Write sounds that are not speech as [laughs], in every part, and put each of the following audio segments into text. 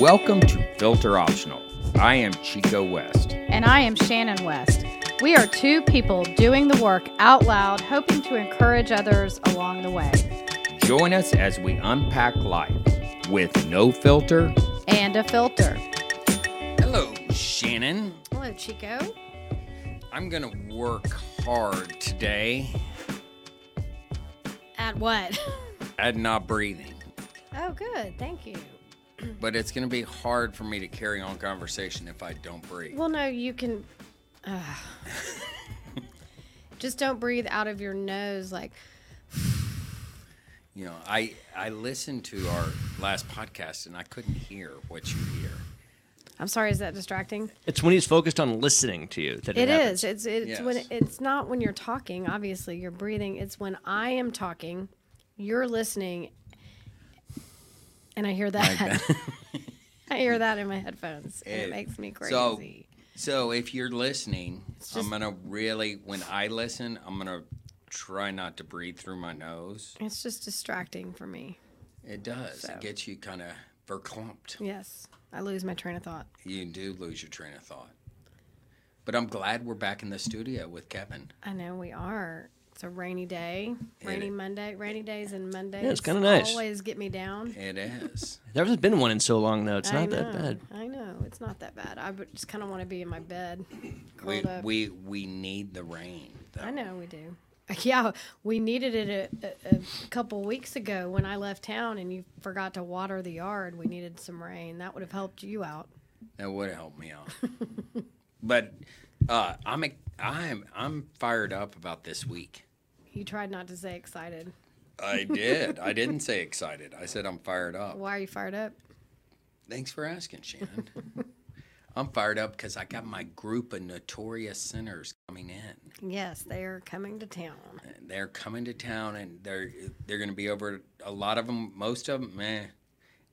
Welcome to Filter Optional. I am Chico West. And I am Shannon West. We are two people doing the work out loud, hoping to encourage others along the way. Join us as we unpack life with no filter And a filter. Hello, Shannon. Hello, Chico. I'm going to work hard today At what? at not breathing, Oh, good. Thank you. [clears throat] but it's going to be hard for me to carry on conversation if I don't breathe. Well, no, you can. Uh, just don't breathe out of your nose like. You know, I I listened to our last podcast and I couldn't hear what you hear. I'm sorry, is that distracting? It's when he's focused on listening to you that it, It happens. is. It's it's when it's not when you're talking. Obviously, you're breathing. It's when I am talking, you're listening, and I hear that. [laughs] I hear that in my headphones, and it, It- makes me so- crazy. So if you're listening, just- I'm gonna really when I listen, I'm gonna try not to breathe through my nose. it's just distracting for me. It does. So. It gets you kind of verklumped. Yes, I lose my train of thought. You do lose your train of thought. But I'm glad we're back in the studio with Kevin. I know we are. It's a rainy day, rainy It- Monday. Rainy days and Mondays. Yeah, it's kinda nice. Always get me down. It is. [laughs] There hasn't been one in so long though. It's I not that bad. I know it's not that bad. I just kind of want to be in my bed, we, up. we we need the rain. Though. I know we do. [laughs] Yeah, we needed it a, a, a couple weeks ago when I left town and you forgot to water the yard. We needed some rain. That would have helped you out. That would help me out. [laughs] but uh, I'm I'm I'm fired up about this week. You tried not to say excited. I did. I didn't say excited. I said I'm fired up. Why are you fired up? Thanks for asking, Shannon. [laughs] I'm fired up because I got my group of notorious sinners coming in. Yes, they are coming to town. They're coming to town, and they're they're going to be over. A lot of them, most of them, eh,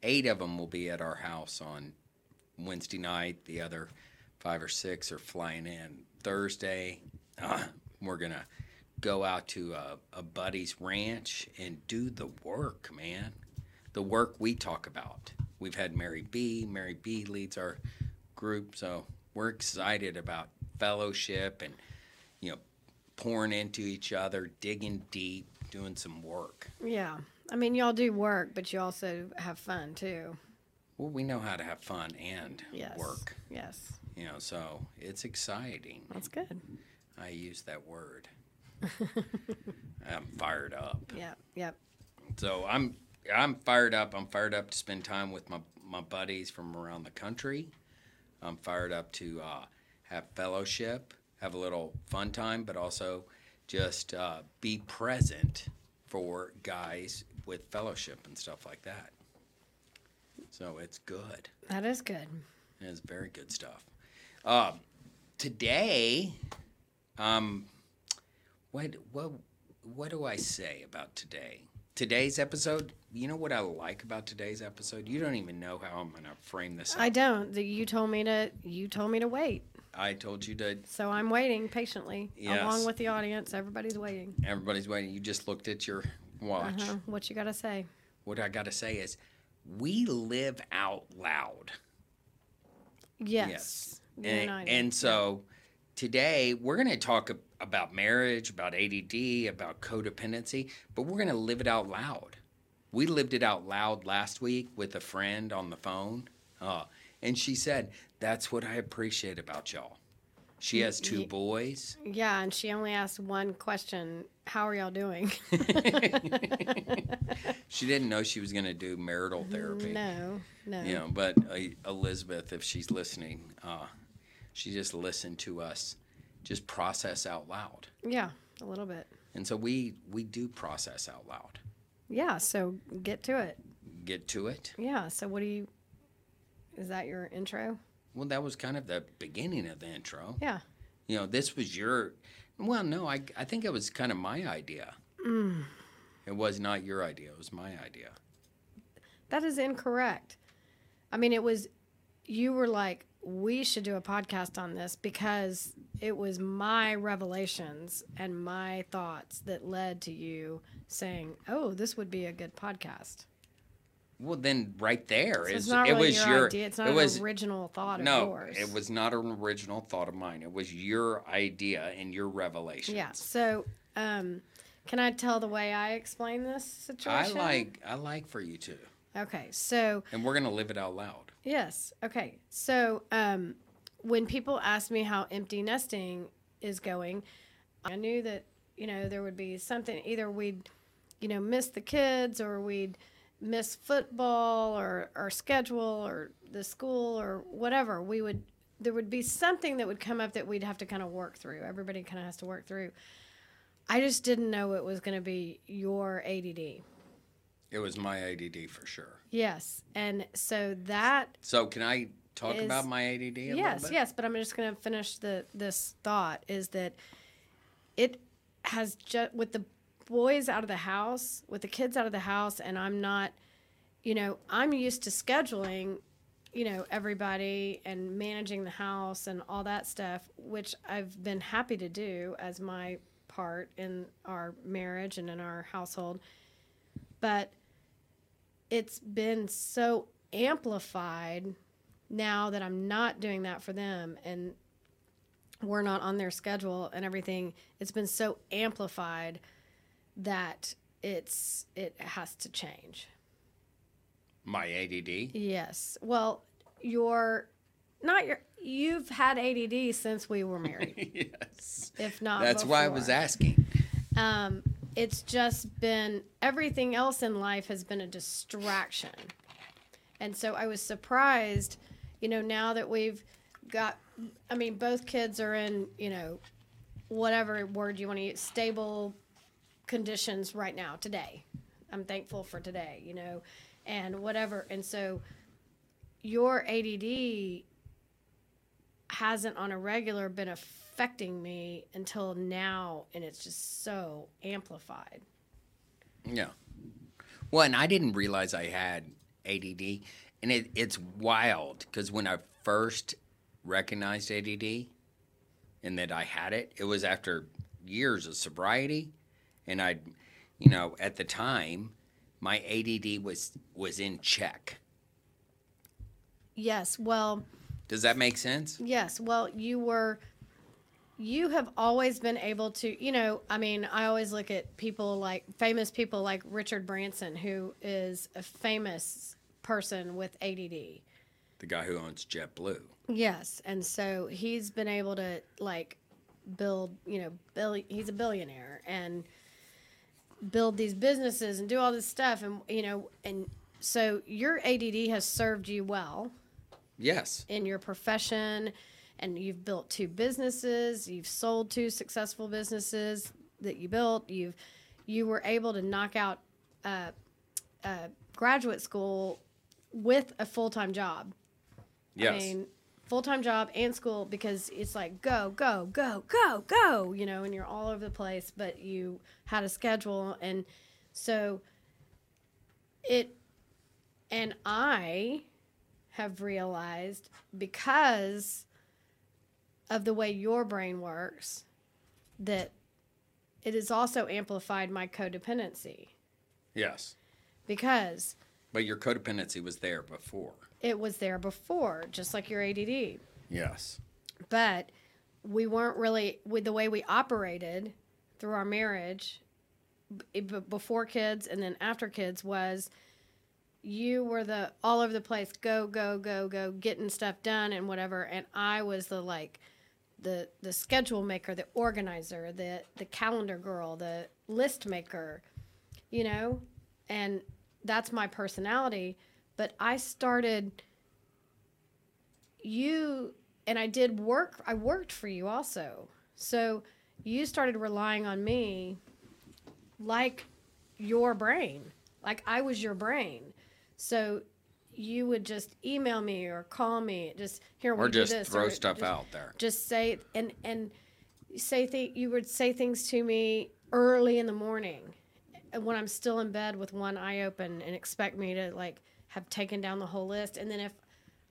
eight of them will be at our house on Wednesday night. The other five or six are flying in Thursday. Uh, we're gonna go out to a, a buddy's ranch and do the work, man. The work we talk about. We've had Mary B. Mary B. leads our group, so we're excited about fellowship and you know pouring into each other, digging deep, doing some work. Yeah. I mean, y'all do work, but you also have fun too. Well, we know how to have fun and Yes. work, Yes. you know, so it's exciting. That's good. I use that word. [laughs] I'm fired up. Yeah. Yep. So I'm I'm fired up. I'm fired up to spend time with my my buddies from around the country. I'm fired up to uh, have fellowship, have a little fun time, but also just uh, be present for guys with fellowship and stuff like that. So it's good. That is good. It's very good stuff. Um, today, um, what what what do I say about today? Today's episode. You know what I like about today's episode? You don't even know how I'm gonna frame this. Up. I don't. You told me to. You told me to wait. I told you to. So I'm waiting patiently, Yes. along with the audience. Everybody's waiting. Everybody's waiting. You just looked at your watch. Uh-huh. What you got to say? What I got to say is, we live out loud. Yes. And, and so today we're going to talk about marriage, about ADD, about codependency, but we're going to live it out loud. We lived it out loud last week with a friend on the phone. Uh, and she said, That's what I appreciate about y'all. She has two boys. yeah, and she only asked one question: How are y'all doing? [laughs] She didn't know she was going to do marital therapy. no, no. You know, but uh, Elizabeth, if she's listening, uh, she just listened to us just process out loud. Yeah, a little bit. And so we we do process out loud. Yeah. So get to it. Get to it. Yeah. So what do you? Is that your intro? Well, that was kind of the beginning of the intro. Yeah. You know, this was your. Well, no, I I think it was kind of my idea. Mm. It was not your idea. It was my idea. That is incorrect. I mean, it was, you were like, we should do a podcast on this because it was my revelations and my thoughts that led to you saying, oh, this would be a good podcast. Well, then right there So is it's not it really was your, your idea. It's not it an was original thought of no, yours. it was not an original thought of mine. It was your idea and your revelations. Yeah. So, um, can I tell the way I explain this situation? I like I like for you to, Okay. So, and we're gonna live it out loud. Yes. Okay. So, um, when people ask me how empty nesting is going, I knew that you know there would be something. Either we'd, you know, miss the kids, or we'd miss football, or our schedule, or the school, or whatever. We would there would be something that would come up that we'd have to kind of work through. Everybody kind of has to work through. I just didn't know it was going to be your ADD. It was my ADD for sure. Yes, and so that So can I talk Is- about my ADD? A yes, little bit? yes, but I'm just going to finish the this thought is that it has just with the boys out of the house, with the kids out of the house, and I'm not, you know, I'm used to scheduling, you know, everybody and managing the house and all that stuff, which I've been happy to do as my part in our marriage and in our household. But it's been so amplified now that I'm not doing that for them and we're not on their schedule and everything, it's been so amplified that it's it has to change. My ADD. Yes. Well, your not your you've had ADD since we were married, [laughs] yes. if not That's why I was asking. Um, it's just been everything else in life has been a distraction. And so I was surprised, you know, now that we've got, I mean, both kids are in, you know, whatever word you want to use, stable conditions right now, today. I'm thankful for today, you know, and whatever. And so your ADD hasn't on a regular been affecting me until now and it's just so amplified Yeah. Well, and I didn't realize I had ADD, and it, it's wild because when I first recognized ADD and that I had it, it was after years of sobriety, and I, you know, at the time, my ADD was was in check. yes well Does that make sense? yes well you were you have always been able to you know i mean i always look at people like famous people like richard branson who is a famous person with add The guy who owns JetBlue. Yes, and so he's been able to like build, you know, bill- he's a billionaire and build these businesses and do all this stuff and you know, and so your ADD has served you well Yes. in your profession and you've built two businesses, you've sold two successful businesses that you built, you've you were able to knock out uh, uh, graduate school with a full-time job. Yes. I mean, full time job and school because it's like go, go, go, go, go, you know, and you're all over the place, but you had a schedule. And so it, and I have realized because of the way your brain works that it has also amplified my codependency yes. because But your codependency was there before. it was there before, just like your ADD. Yes. but we weren't really with the way we operated through our marriage before kids and then after kids was you were the all over the place go go go go getting stuff done and whatever and i was the like the the schedule maker the organizer the the calendar girl the list maker you know and that's my personality but i started you and I did work I worked for you also. So you started relying on me like your brain. Like I was your brain. So you would just email me or call me, just here we Or do just this, throw or stuff just- out there. Just say and and say th- you would say things to me early in the morning when I'm still in bed with one eye open and expect me to like have taken down the whole list. And then if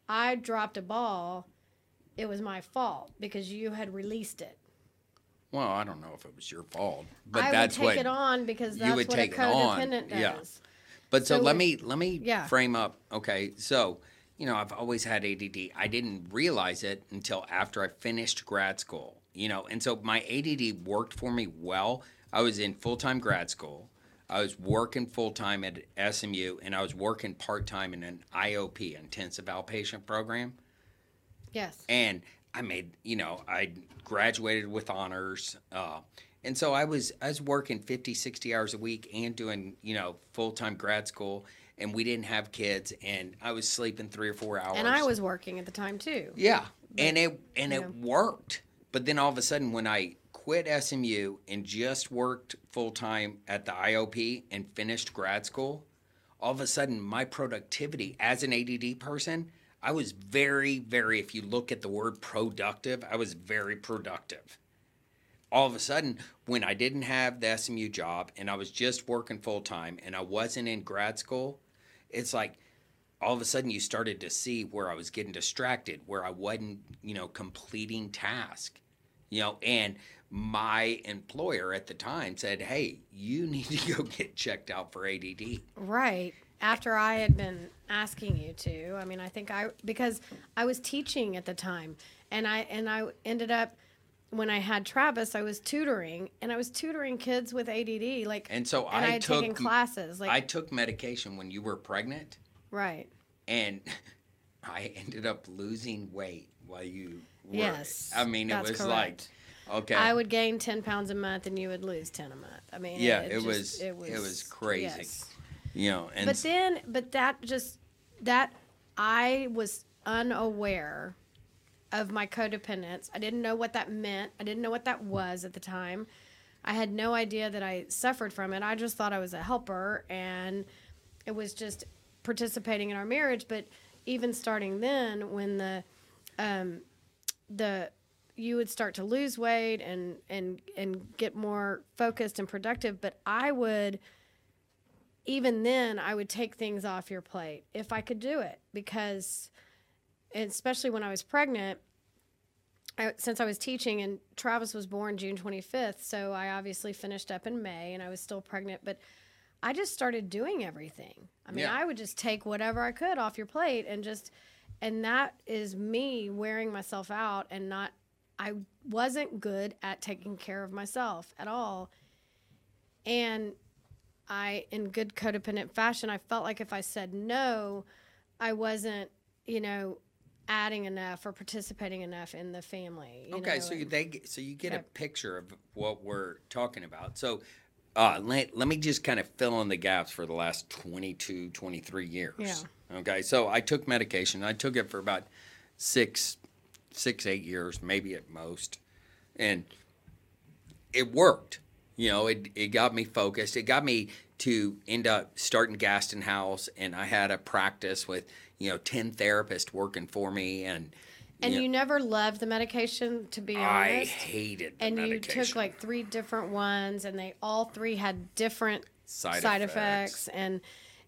I dropped a ball, it was my fault because you had released it. Well, I don't know if it was your fault, but that's what. I that's would take what it on because you that's would what take a it on, codependent does. But so, So let me let me Yeah. frame up. Okay, so you know I've always had ADD. I didn't realize it until after I finished grad school. You know, and so my ADD worked for me well. I was in full time grad school. I was working full time at SMU, and I was working part time in an IOP, intensive outpatient program. Yes. and I made you know I graduated with honors uh, and so I was I was working 50 60 hours a week and doing you know full-time grad school and we didn't have kids and I was sleeping 3 or 4 hours And I was working at the time too. yeah and it and it know. worked but then all of a sudden when I quit SMU and just worked full-time at the IOP and finished grad school all of a sudden my productivity as an ADD person, I was very, very, if you look at the word productive, I was very productive. All of a sudden, when I didn't have the SMU job and I was just working full time and I wasn't in grad school, it's like all of a sudden you started to see where I was getting distracted, where I wasn't, you know, completing task. You know, and my employer at the time said, Hey, you [laughs] need to go get checked out for ADD. Right. After I had been asking you to, I mean, I think I because I was teaching at the time, and I and I ended up when I had Travis, I was tutoring, and I was tutoring kids with ADD, like, And so and I I had took taken classes, like, I took medication when you were pregnant, right. and [laughs] I ended up losing weight while you were. Yes, I mean, it was correct. like, okay. I would gain ten pounds a month, and you would lose ten a month. I mean, Yeah, it, it just- was- it was crazy. yes. you know, and but then but that just that i was unaware of my codependence. I didn't know what that meant. I didn't know what that was at the time. I had no idea that i suffered from it. I just thought i was a helper and it was just participating in our marriage. But even starting then when the um the you would start to lose weight and and and get more focused and productive. But i would even then I would take things off your plate if I could do it because especially when I was pregnant I, since I was teaching and Travis was born June 25th so I obviously finished up in May and I was still pregnant but I just started doing everything. I mean, Yeah. I would just take whatever I could off your plate and just and that is me wearing myself out and not I wasn't good at taking care of myself at all. And I, in good codependent fashion, I felt like if I said no, I wasn't, you know, adding enough or participating enough in the family. you okay, know, so you, they get- so you get a picture of what we're talking about. So. Uh, let, let me just kind of fill in the gaps for the last 22, 23 years. Yeah. Okay. So I took medication. I took it for about six, six, eight years, maybe at most. And it worked. You know, it, it got me focused. It got me to end up starting Gaston House, and I had a practice with you know ten therapists working for me, and and you you never loved the medication, to be honest. I hated the and you took like three different ones, and they all three had different Side side, effects. effects. and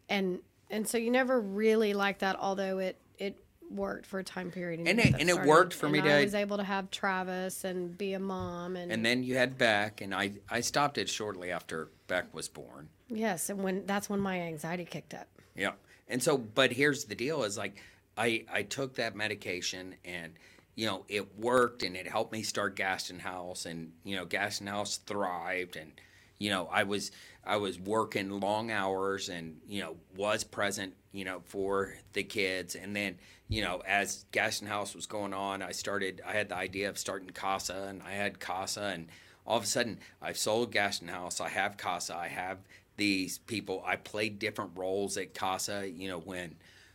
and and so you never really liked that, although it it worked for a time period. And you it- and it worked for and me I to- was able to have Travis and be a mom, and, and then you had Beck, and I I stopped it shortly after Beck was born. yes, and when that's when my anxiety kicked up. Yeah. And so, but here's the deal: is like, I I took that medication, and you know, it worked, and it helped me start Gaston House, and you know, Gaston House thrived, and you know, I was I was working long hours, and you know, was present, you know, for the kids, and then you know, as Gaston House was going on, I started. I had the idea of starting Casa, and I had Casa, and all of a sudden, I've sold Gaston House. I have Casa. I have these people. I played different roles at Casa. You know, when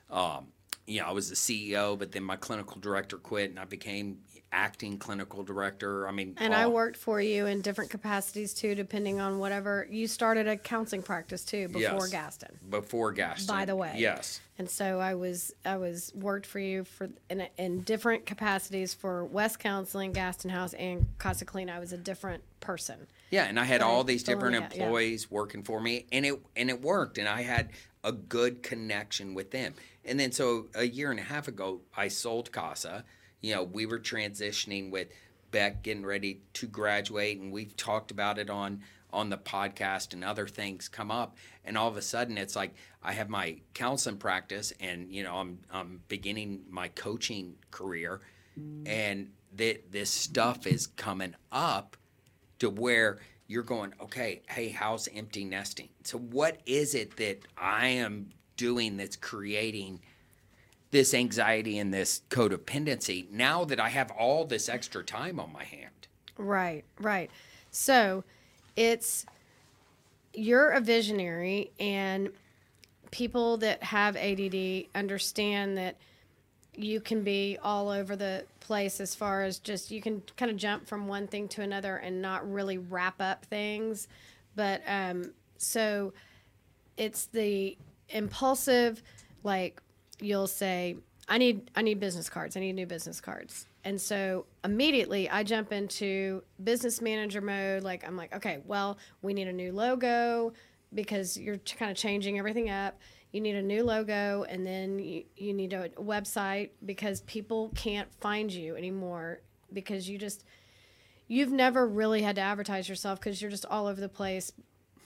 um, you know I was the CEO, but then my clinical director quit, and I became acting clinical director. I mean, And I worked for you in different capacities too, depending on whatever you started a counseling practice too before Yes. Gaston. before Gaston. By the way. yes. And so I was I was worked for you for in, in different capacities for West Counseling, Gaston House, and Casa Clean. I was a different person. Yeah, and I had all these different out, yeah. employees working for me, and it and it worked, and I had a good connection with them. And then so a year and a half ago, I sold Casa. You know, we were transitioning with Beck getting ready to graduate, and we've talked about it on on the podcast and other things come up. And all of a sudden it's like I have my counseling practice and you know I'm I'm beginning my coaching career. And that this stuff is coming up to where you're going okay hey how's empty nesting? So what is it that I am doing that's creating this anxiety and this codependency now that I have all this extra time on my hand Right, right. So it's you're a visionary, and people that have ADD understand that you can be all over the place as far as just you can kind of jump from one thing to another and not really wrap up things. But um, so it's the impulsive, like you'll say, I need I need business cards. I need new business cards. And so immediately I jump into business manager mode. Like I'm like, okay, well, we need a new logo because you're kind of changing everything up. You need a new logo, and then you, you need a website because people can't find you anymore because you just you've never really had to advertise yourself because you're just all over the place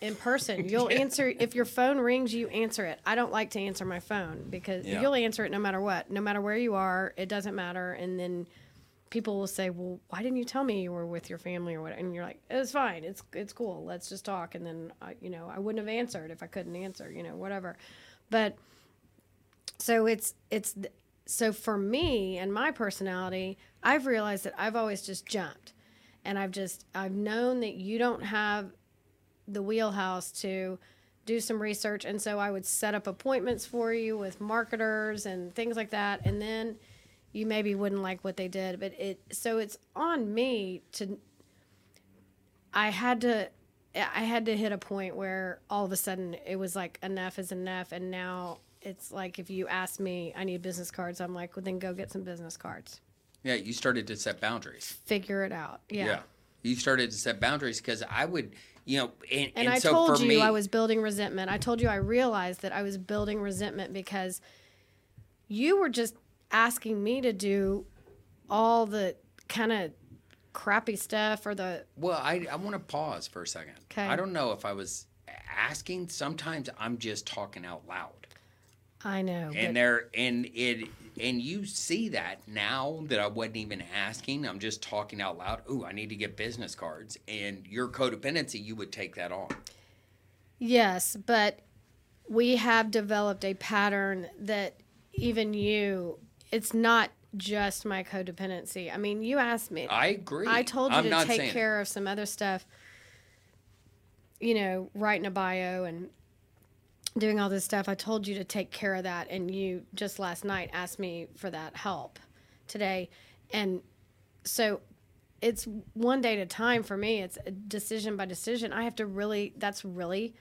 in person. [laughs] You'll answer if your phone rings, you answer it. I don't like to answer my phone because Yeah. you'll answer it no matter what, no matter where you are. It doesn't matter, and then people will say, "Well, why didn't you tell me you were with your family or what?" And you're like, "It's fine. It's it's cool. Let's just talk." And then I, you know, I wouldn't have answered if I couldn't answer. You know, whatever. But so it's it's so for me and my personality, I've realized that I've always just jumped, and I've just I've known that you don't have the wheelhouse to do some research. And so i would set up appointments for you with marketers and things like that. And then you maybe wouldn't like what they did but it so it's on me to i had to i had to hit a point where all of a sudden it was like enough is enough. And now it's like if you ask me i need business cards. I'm like well then go get some business cards. Yeah you started to set boundaries. Figure it out. Yeah, yeah. you started to set boundaries because I would you know and, And, and I so told you me I was building resentment. I told you I realized that I was building resentment because you were just asking me to do all the kind of crappy stuff or the Well, I, I want to pause for a second. 'Kay. I don't know if I was asking. Sometimes I'm just talking out loud, I know. and there and it and you see that now that I wasn't even asking. I'm just talking out loud. Ooh, I need to get business cards, and your codependency, you would take that on. Yes, but we have developed a pattern that even you, it's not just my codependency. I mean, you asked me. I agree. I told you I'm to take saying it. care of some other stuff, you know, writing a bio and doing all this stuff. I told you to take care of that. And you just last night asked me for that help today. And so it's one day at a time for me. It's a decision by decision. I have to really, that's really,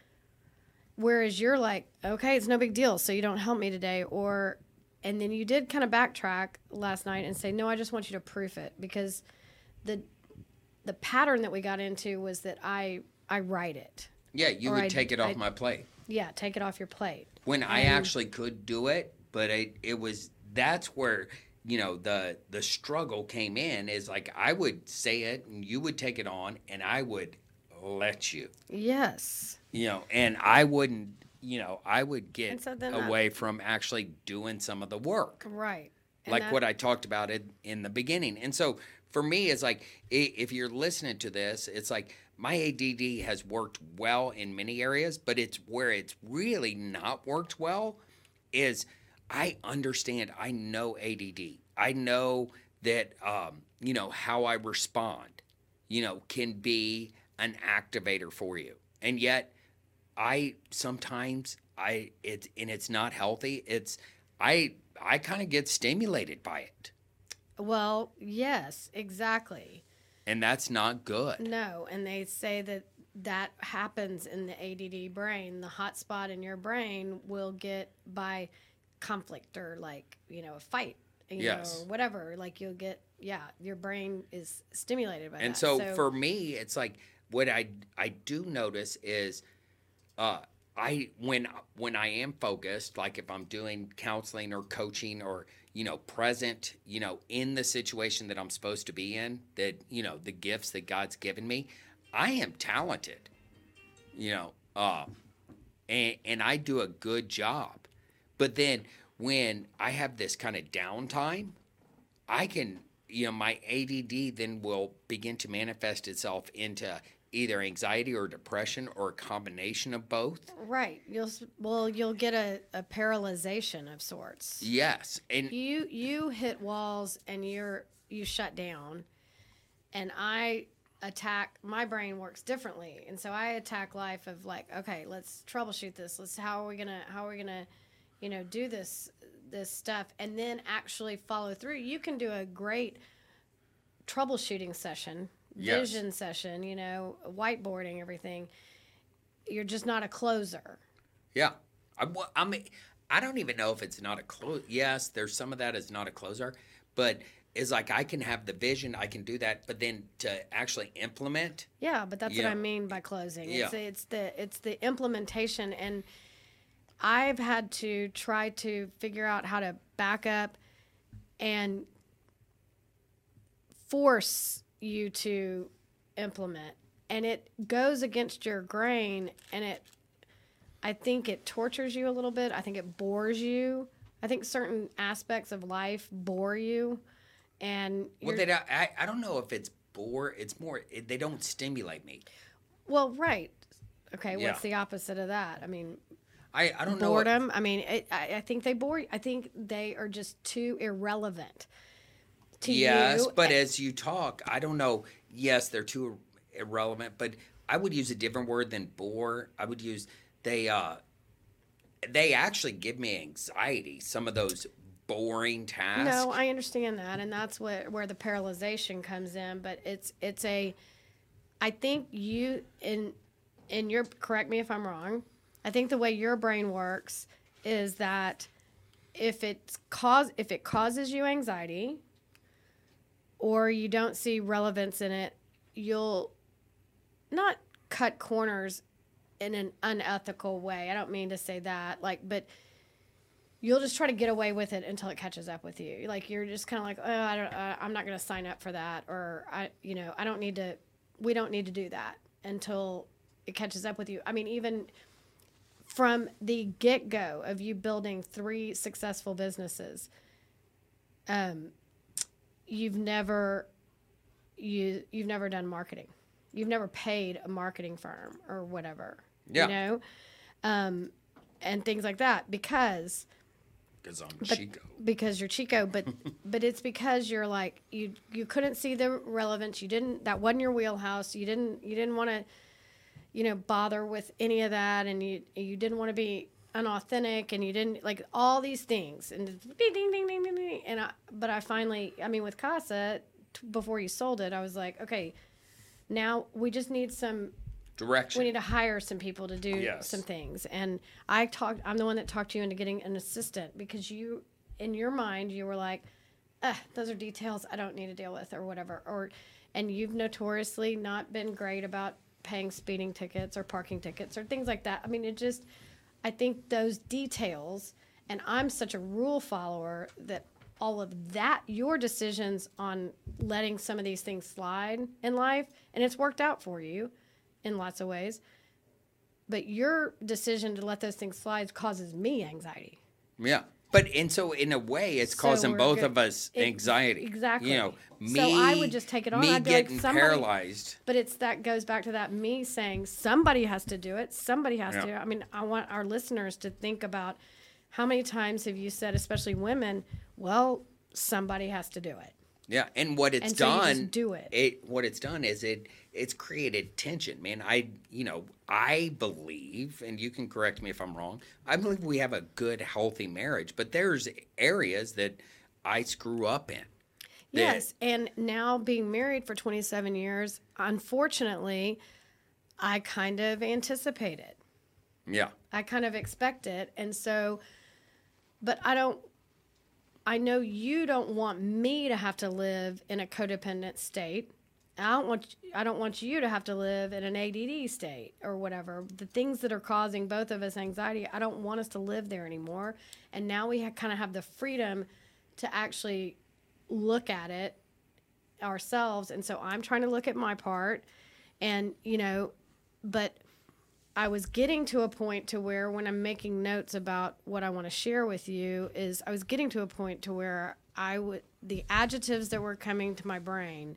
whereas you're like, okay, it's no big deal. So you don't help me today. Or, and then you did kind of backtrack last night and say, no, I just want you to proof it because the, the pattern that we got into was that I, I write it. Yeah, you would I- take it off I- my plate. Yeah. Take it off your plate. when I And- actually could do it, but it it was that's where you know the the struggle came in is like I would say it and you would take it on and I would let you Yes. you know and I wouldn't you know I would get so then that- away from actually doing some of the work Right. And like that- what I talked about in, in the beginning. And so for me, it's like if you're listening to this, it's like my ADD has worked well in many areas, but it's where it's really not worked well is I understand, I know ADD. I know that, um, you know, how I respond, you know, can be an activator for you. And yet, I sometimes I it's and it's not healthy. It's I I kind of get stimulated by it, Well, yes, exactly. And that's not good. No, and they say that that happens in the ADD brain. The hot spot in your brain will get by conflict or like you know a fight, you Yes. know, whatever. Like you'll get yeah, your brain is stimulated by And that. so, for me, it's like what I I do notice is, uh, I when when I am focused, like if I'm doing counseling or coaching or you know present, you know in the situation that I'm supposed to be in, that you know the gifts that God's given me, I am talented. You know, uh, and and I do a good job. But then when I have this kind of downtime, I can you know my ADD then will begin to manifest itself into either anxiety or depression or a combination of both. Right. You'll well, you'll get a, a paralyzation of sorts. Yes, and You you hit walls and you're you shut down, and I attack. My brain works differently, and so I attack life of like, okay, let's troubleshoot this. Let's how are we gonna how are we gonna, you know, do this this stuff, and then actually follow through. You can do a great troubleshooting session, Yes. vision session, you know, whiteboarding everything. You're just not a closer. Yeah, I, well, I mean, I don't even know if it's not a close. Yes, there's some of that is not a closer, but it's like I can have the vision, I can do that, but then to actually implement, Yeah, but that's what Yeah. I mean by closing. It's, Yeah. it's the it's the implementation, and I've had to try to figure out how to back up and force you to implement, and it goes against your grain, and it. I think it tortures you a little bit. I think it bores you. I think certain aspects of life bore you, and well, they don't, I, I don't know if it's bore. It's more it, they don't stimulate me. well, right. Okay, Yeah. what's the opposite of that? I mean, I, I don't know. what- boredom. I mean, it, I, I think they bore. I think they are just too irrelevant to yes, you. but as you talk, I don't know. Yes, they're too irrelevant, but I would use a different word than bore. I would use they. uh They actually give me anxiety. Some of those boring tasks. no, I understand that, and that's what where the paralyzation comes in. But it's it's a. I think you in in your correct me if I'm wrong. I think the way your brain works is that if it's cause if it causes you anxiety or you don't see relevance in it, you'll not cut corners in an unethical way. I don't mean to say that, like, but you'll just try to get away with it until it catches up with you. Like you're just kind of like, oh, I don't, uh, I'm not going to sign up for that, or I, you know, I don't need to. We don't need to do that until it catches up with you. I mean, even from the get go of you building three successful businesses, um, you've never you you've never done marketing. You've never paid a marketing firm or whatever. Yeah. You know? Um, and things like that because because I'm but Chico. because you're Chico, but [laughs] but it's because you're like you you couldn't see the relevance. You didn't that wasn't your wheelhouse. You didn't you didn't want to you know bother with any of that, and you you didn't want to be unauthentic, and you didn't like all these things, and ding ding ding ding ding ding. And I but I finally I mean with Casa t- before you sold it, I was like okay, now we just need some Direction. we need to hire some people to do Yes. some things and i talked i'm the one that talked you into getting an assistant because you in your mind you were like ah, those are details i don't need to deal with or whatever or and you've notoriously not been great about paying speeding tickets or parking tickets or things like that i mean it just i think those details and i'm such a rule follower that all of that your decisions on letting some of these things slide in life and it's worked out for you in lots of ways. But your decision to let those things slide causes me anxiety. Yeah. But and so in a way, it's So causing both good. of us anxiety. exactly. You know, me. So I would just take it on. Me I'd be like, getting somebody- paralyzed. But it's that goes back to that me saying somebody has to do it. Somebody has Yeah. to. I mean, I want our listeners to think about how many times have you said, especially women, well, somebody has to do it. Yeah, and what it's And so you done, just do it. It what it's done is it it's created tension, man. I you know I believe, and you can correct me if I'm wrong. I believe we have a good, healthy marriage, but there's areas that I screw up in. that- Yes, and now being married for 27 years, unfortunately, I kind of anticipate it. Yeah. I kind of expect it. And so, but I don't, I know you don't want me to have to live in a codependent state. I don't want, I don't want you to have to live in an ADD state or whatever. The things that are causing both of us anxiety, I don't want us to live there anymore. And now we ha- kind of have the freedom to actually look at it ourselves. And so I'm trying to look at my part and, you know, but I was getting to a point to where when I'm making notes about what I want to share with you is I was getting to a point to where I would the adjectives that were coming to my brain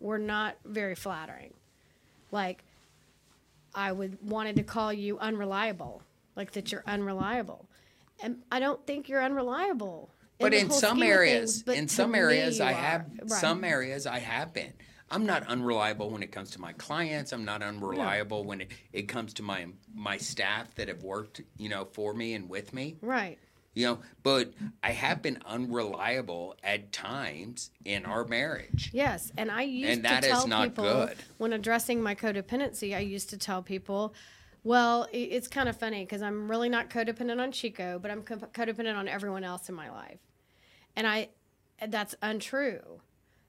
were not very flattering. Like I would wanted to call you unreliable, like that you're unreliable. And I don't think you're unreliable. But the in some areas, things, but in some areas, I are. have Right. some areas I have been. I'm not unreliable when it comes to my clients. I'm not unreliable when it, it comes to my my staff that have worked, you know, for me and with me. Right. You know, but I have been unreliable at times in our marriage. Yes, and I used And that to is tell not people good. when addressing my codependency, I used to tell people, well, it's kind of funny because I'm really not codependent on Chico, but I'm co- codependent on everyone else in my life. And I that's untrue.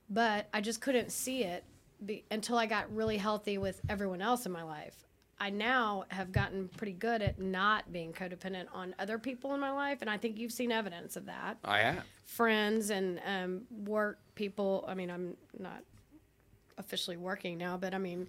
But I just couldn't see it be, until I got really healthy with everyone else in my life. I now have gotten pretty good at not being codependent on other people in my life, and I think you've seen evidence of that I have. friends and um, work people. I mean, I'm not officially working now, but I mean,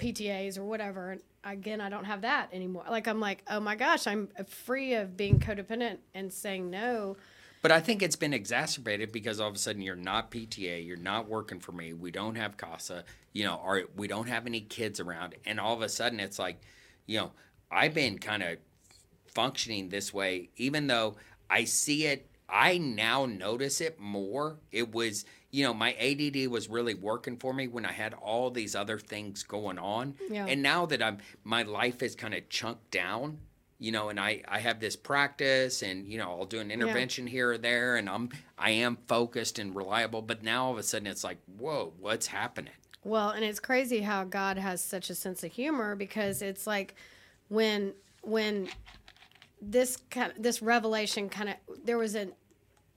PTAs or whatever. And again, I don't have that anymore. Like, I'm like, oh my gosh, I'm free of being codependent and saying no. But I think it's been exacerbated because all of a sudden you're not PTA, you're not working for me, we don't have CASA, you know, or we don't have any kids around, and all of a sudden it's like, you know, I've been kind of functioning this way, even though I see it, I now notice it more. It was, you know, my ADD was really working for me when I had all these other things going on, Yeah. and now that I'm, my life is kind of chunked down. You know, and I, I have this practice, and you know, I'll do an intervention here or there, and I'm I am focused and reliable. But now all of a sudden, it's like, whoa, what's happening? Well, and it's crazy how God has such a sense of humor because it's like when when this kind of, this revelation kind of there was an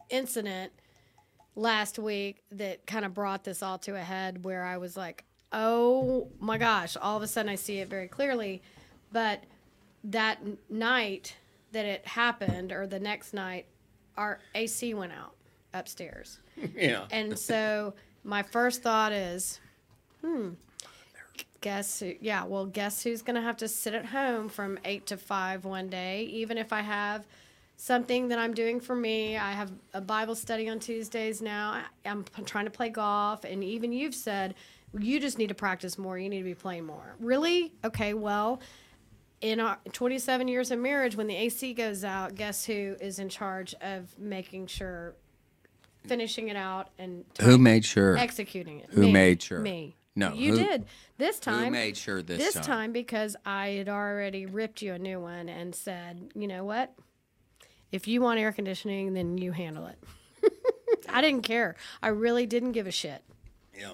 incident last week that kind of brought this all to a head where I was like, "Oh my gosh, all of a sudden I see it very clearly." But that night that it happened or the next night our AC went out upstairs. [laughs] Yeah, And so my first thought is, hmm, guess who? Yeah, well, guess who's going to have to sit at home from eight to five one day, even if I have something that I'm doing for me. I have a Bible study on Tuesdays now. I- I'm trying to play golf, and even you've said you just need to practice more. You need to be playing more. Really? Okay, well. In our 27 years of marriage, when the AC goes out, guess who is in charge of making sure, finishing it out, and who made sure? executing it. Who Me. made sure? Me. No, you who- did this time. Who made sure this, this time? time because I had already ripped you a new one and said, you know what? If you want air conditioning, then you handle it. [laughs] I didn't care. I really didn't give a shit. Yeah,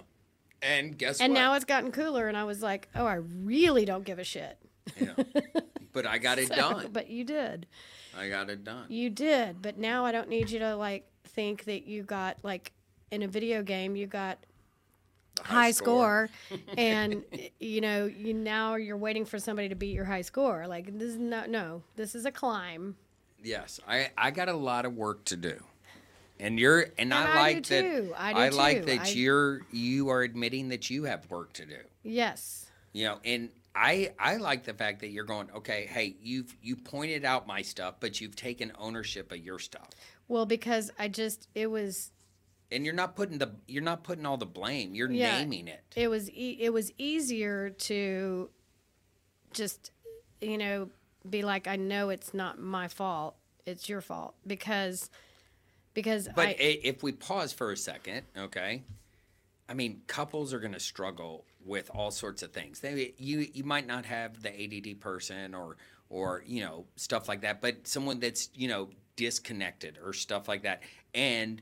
and guess And what? now it's gotten cooler, and I was like, oh, I really don't give a shit. Yeah. but I got [laughs] it done. But you did. I got it done. You did. But now I don't need you to like think that you got like in a video game you got high, score, and [laughs] you know you now you're waiting for somebody to beat your high score. Like this is not no. This is a climb. Yes, I I got a lot of work to do. And you're and, I I like do that too. I do like too. that I- you're you are admitting that you have work to do. Yes. You know, and I I like the fact that you're going, okay, hey, you've you pointed out my stuff, but you've taken ownership of your stuff. Well, because I just it was And you're not putting the you're not putting all the blame. You're Yeah. naming it. it was e- it was easier to just you know be like I know it's not my fault. It's your fault because because But I if we pause for a second, okay? I mean, couples are going to struggle with all sorts of things. They, you you might not have the ADD person or or you know stuff like that, but someone that's you know disconnected or stuff like that. And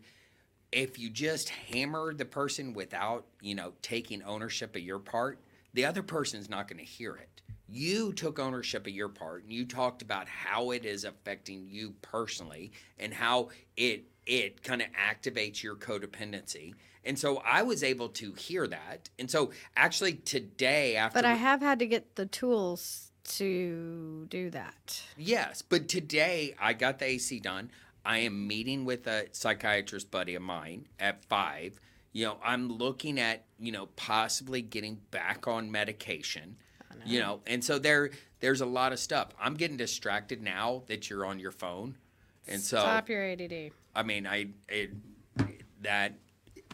if you just hammer the person without you know taking ownership of your part, the other person's not going to hear it. You took ownership of your part and you talked about how it is affecting you personally and how it it kind of activates your codependency. And so I was able to hear that. And so actually today after but I have had to get the tools to do that. Yes, but today I got the AC done. I am meeting with a psychiatrist buddy of mine at five. You know, I'm looking at, you know, possibly getting back on medication. You know, and so there there's a lot of stuff. I'm getting distracted now that you're on your phone, and so Stop your ADD. I mean, I it, that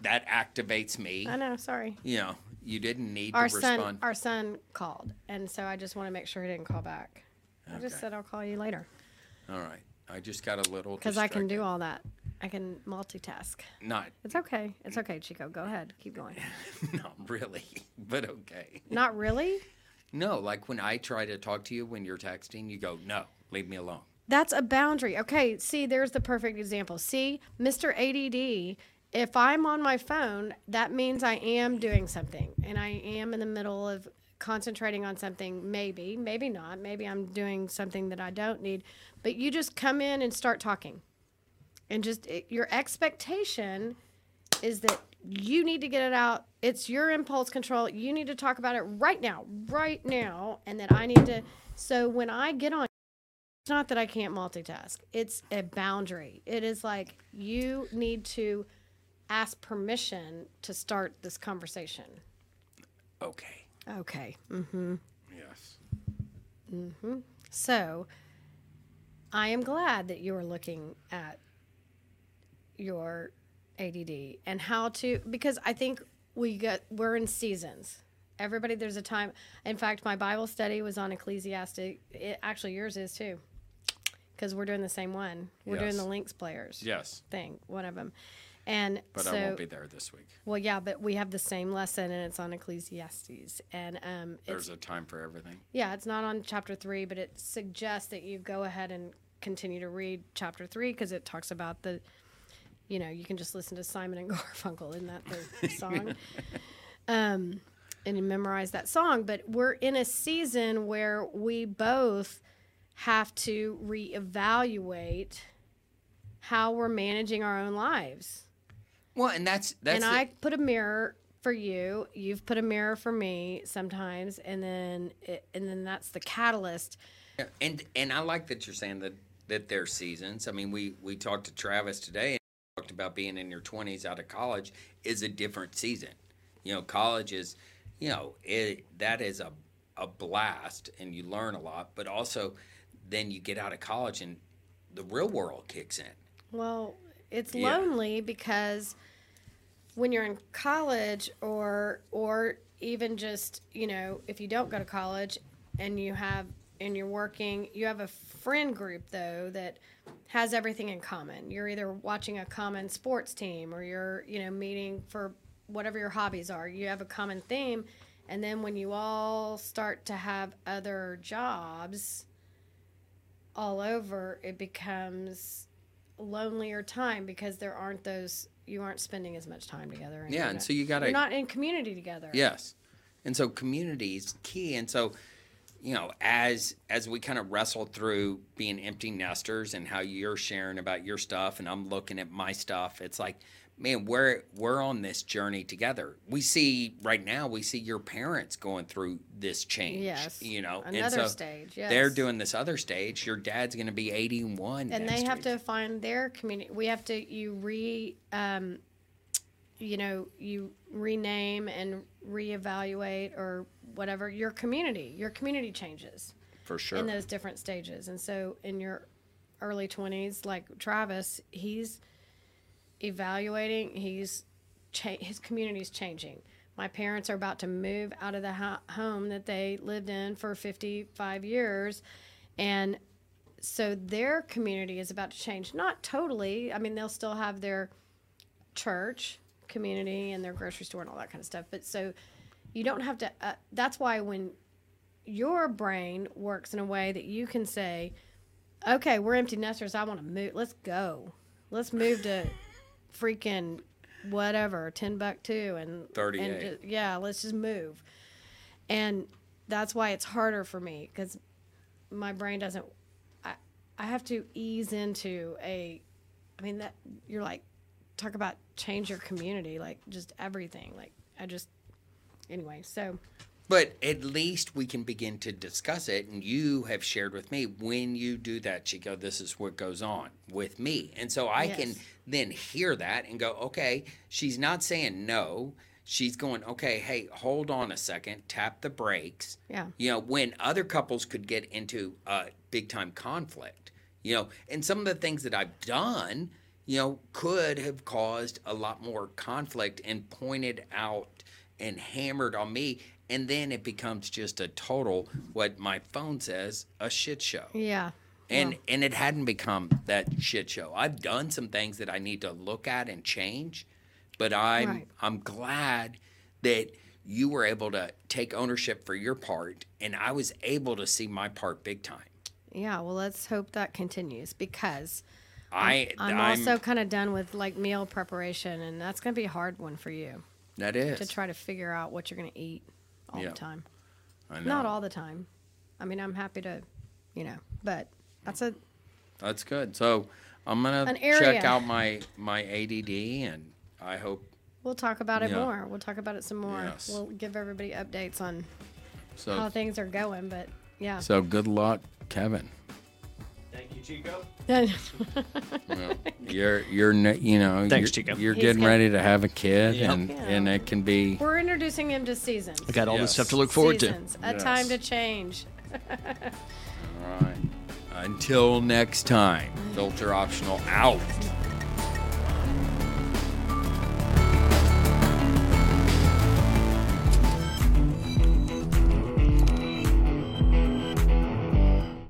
that activates me. I know. Sorry. You know, you didn't need Our to son, respond. our son called, and so I just want to make sure he didn't call back. I just said I'll call you later All right, I just got a little because I can do all that. I can multitask. Not It's okay. It's okay, Chico. Go ahead. Keep going. [laughs] not really, [laughs] but okay. Not really. No, like when I try to talk to you when you're texting, you go, "No, leave me alone." That's a boundary. Okay, see, there's the perfect example. See, Mr. ADD, if I'm on my phone, that means I am doing something and I am in the middle of concentrating on something, maybe, maybe not. Maybe I'm doing something that I don't need. But you just come in and start talking. And just it, your expectation is that you need to get it out. It's your impulse control. You need to talk about it right now, right now. And that I need to. So when I get on, it's not that I can't multitask. It's a boundary. It is like you need to ask permission to start this conversation. Okay. Okay. Mm-hmm. Yes. Mm hmm. So I am glad that you are looking at your ADD and how to because I think we get we're in seasons. Everybody there's a time. In fact, my Bible study was on Ecclesiastes. It, actually yours is too. Cuz we're doing the same one. We're doing the links players Yes, thing, one of them. And but so I won't be there this week. well yeah, but we have the same lesson and it's on Ecclesiastes and um There's a time for everything. yeah, it's not on chapter three, but it suggests that you go ahead and continue to read chapter three because it talks about the, you know, you can just listen to Simon and [laughs] Garfunkel, isn't that the [laughs] song? um, and memorize that song. But we're in a season where we both have to reevaluate how we're managing our own lives Well, and that's that's and the- I put a mirror for you. You've put a mirror for me sometimes, and then it, and then that's the catalyst. Yeah, and and I like that you're saying that that there's seasons. I mean, we we talked to Travis today about being in your 20s out of college is a different season. You know, college is, you know, it that is a a blast and you learn a lot, but also then you get out of college and the real world kicks in. Well, it's Yeah. lonely because when you're in college, or or even just you know, if you don't go to college and you have and you're working, you have a friend group though that has everything in common. You're either watching a common sports team or you're, you know, meeting for whatever your hobbies are. You have a common theme. And then when you all start to have other jobs all over, it becomes lonelier time because there aren't those you aren't spending as much time together. Yeah, you're and so you gotta- you're not in community together. Yes. And so community is key. And so, you know, as as we kind of wrestle through being empty nesters and how you're sharing about your stuff and I'm looking at my stuff, it's like, man, we're we're on this journey together. We see right now, we see your parents going through this change. Yes. You know, Another so stage, They're doing this other stage. Your dad's gonna be eighty one. and they have to find their community. We have to you re, um, you know, you rename and reevaluate or whatever your community. Your community changes for sure. in those different stages, and so in your early twenties, like Travis, he's evaluating. He's cha- his community's changing. My parents are about to move out of the ho- home that they lived in for 55 years, and so their community is about to change. Not totally. I mean, they'll still have their church community and their grocery store and all that kind of stuff. But so you don't have to. Uh, that's why when your brain works in a way that you can say, "Okay, we're empty nesters. I want to move. Let's go. Let's move to [laughs] freaking whatever Timbuktu and 38. And yeah, let's just move." And that's why it's harder for me because my brain doesn't. I I have to ease into a. I mean that you're like talk about change your community like just everything like I just anyway so But at least we can begin to discuss it. And you have shared with me when you do that, Chico, this is what goes on with me. And so I can then hear that and go, okay, she's not saying no. she's going, okay, hey, hold on a second, tap the brakes. Yeah. You know, when other couples could get into a big time conflict, you know, and some of the things that I've done, you know, could have caused a lot more conflict and pointed out and hammered on me. And then it becomes just a total, what my phone says, a shit show Yeah. and and it hadn't become that shit show. I've done some things that I need to look at and change, but I'm Right. I'm glad that you were able to take ownership for your part, and I was able to see my part big time. Yeah. Well, let's hope that continues because I I'm, also kind of done with like meal preparation, and that's going to be a hard one for you that is to try to figure out what you're going to eat all Yeah. the time. I know. Not all the time. I mean, I'm happy to, you know, but that's a That's good. So I'm gonna check out my my ADD, and I hope We'll talk about it Yeah. more. We'll talk about it some more. Yes. We'll give everybody updates on so. how things are going, but yeah. So good luck, Kevin. Thank you, Chico. [laughs] Well, you're you're ne- you know Thanks, you're, Chico. you're He's getting good. ready to have a kid, Yep. and Yeah. and it can be We're introducing him to seasons. I got all this stuff to look forward to. seasons. A Yes. time to change. all right. Until next time, filter optional out.